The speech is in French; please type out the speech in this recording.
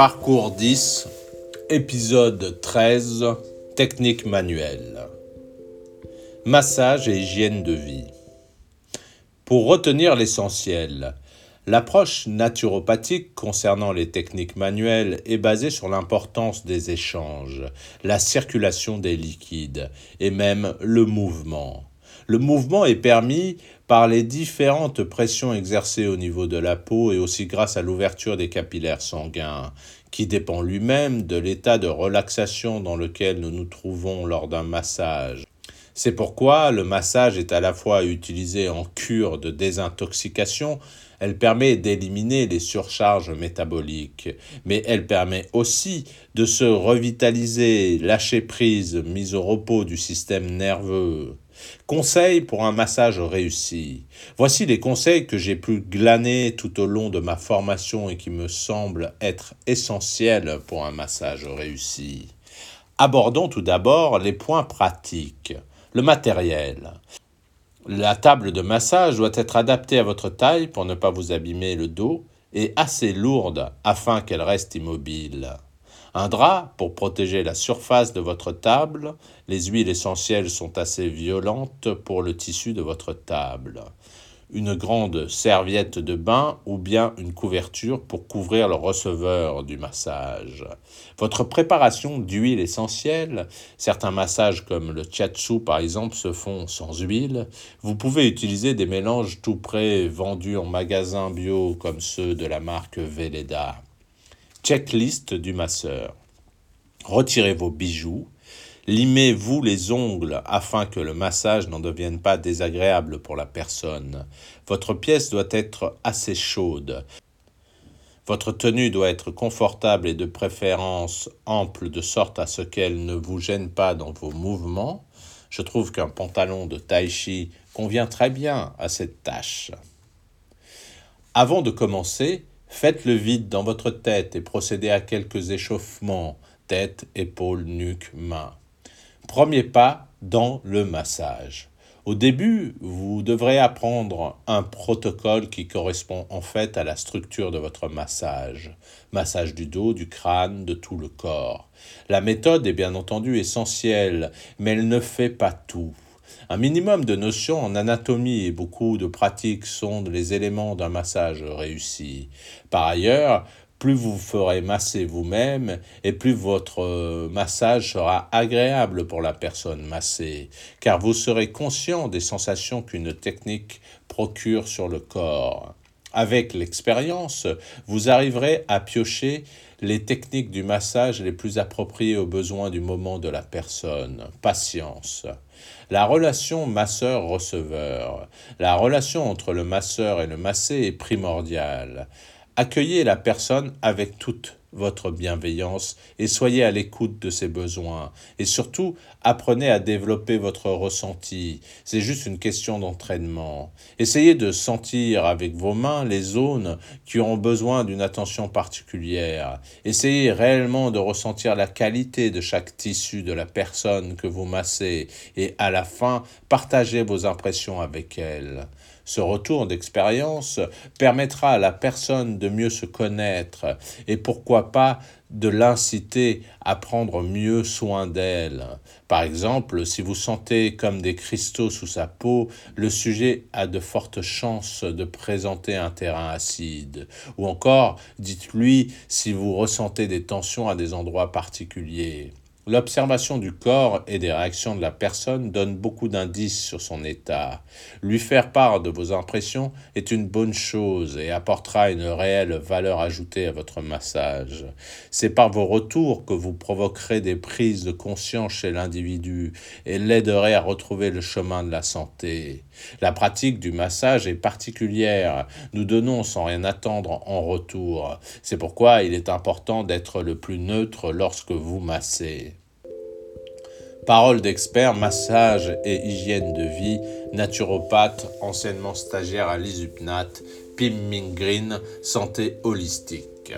Parcours 10, épisode 13, technique manuelle. Massage et hygiène de vie. Pour retenir l'essentiel, l'approche naturopathique concernant les techniques manuelles est basée sur l'importance des échanges, la circulation des liquides et même le mouvement. Le mouvement est permis par les différentes pressions exercées au niveau de la peau et aussi grâce à l'ouverture des capillaires sanguins, qui dépend lui-même de l'état de relaxation dans lequel nous nous trouvons lors d'un massage. C'est pourquoi le massage est à la fois utilisé en cure de désintoxication, elle permet d'éliminer les surcharges métaboliques, mais elle permet aussi de se revitaliser, lâcher prise, mise au repos du système nerveux. Conseils pour un massage réussi. Voici les conseils que j'ai pu glaner tout au long de ma formation et qui me semblent être essentiels pour un massage réussi. Abordons tout d'abord les points pratiques. Le matériel. La table de massage doit être adaptée à votre taille pour ne pas vous abîmer le dos et assez lourde afin qu'elle reste immobile. Un drap pour protéger la surface de votre table. Les huiles essentielles sont assez violentes pour le tissu de votre table. Une grande serviette de bain ou bien une couverture pour couvrir le receveur du massage. Votre préparation d'huile essentielle, certains massages comme le chiatsu par exemple se font sans huile. Vous pouvez utiliser des mélanges tout prêts vendus en magasin bio comme ceux de la marque Veleda. Checklist du masseur. Retirez vos bijoux. Limez-vous les ongles afin que le massage n'en devienne pas désagréable pour la personne. Votre pièce doit être assez chaude. Votre tenue doit être confortable et de préférence ample de sorte à ce qu'elle ne vous gêne pas dans vos mouvements. Je trouve qu'un pantalon de tai chi convient très bien à cette tâche. Avant de commencer, Faites le vide dans votre tête et procédez à quelques échauffements, tête, épaules, nuque, main. Premier pas dans le massage. Au début, vous devrez apprendre un protocole qui correspond en fait à la structure de votre massage. Massage du dos, du crâne, de tout le corps. La méthode est bien entendu essentielle, mais elle ne fait pas tout. Un minimum de notions en anatomie et beaucoup de pratiques sont les éléments d'un massage réussi. Par ailleurs, plus vous ferez masser vous-même et plus votre euh, massage sera agréable pour la personne massée, car vous serez conscient des sensations qu'une technique procure sur le corps. Avec l'expérience, vous arriverez à piocher les techniques du massage les plus appropriées aux besoins du moment de la personne. Patience. La relation masseur-receveur. La relation entre le masseur et le massé est primordiale. Accueillez la personne avec toute votre bienveillance et soyez à l'écoute de ses besoins. Et surtout, apprenez à développer votre ressenti. C'est juste une question d'entraînement. Essayez de sentir avec vos mains les zones qui ont besoin d'une attention particulière. Essayez réellement de ressentir la qualité de chaque tissu de la personne que vous massez et à la fin, partagez vos impressions avec elle. Ce retour d'expérience permettra à la personne de mieux se connaître et pourquoi pas de l'inciter à prendre mieux soin d'elle. Par exemple, si vous sentez comme des cristaux sous sa peau, le sujet a de fortes chances de présenter un terrain acide. Ou encore, dites-lui si vous ressentez des tensions à des endroits particuliers. L'observation du corps et des réactions de la personne donne beaucoup d'indices sur son état. Lui faire part de vos impressions est une bonne chose et apportera une réelle valeur ajoutée à votre massage. C'est par vos retours que vous provoquerez des prises de conscience chez l'individu et l'aiderez à retrouver le chemin de la santé. La pratique du massage est particulière. Nous donnons sans rien attendre en retour. C'est pourquoi il est important d'être le plus neutre lorsque vous massez. Parole d'expert, massage et hygiène de vie, naturopathe, anciennement stagiaire à l'ISUPNAT, Pim Green, santé holistique.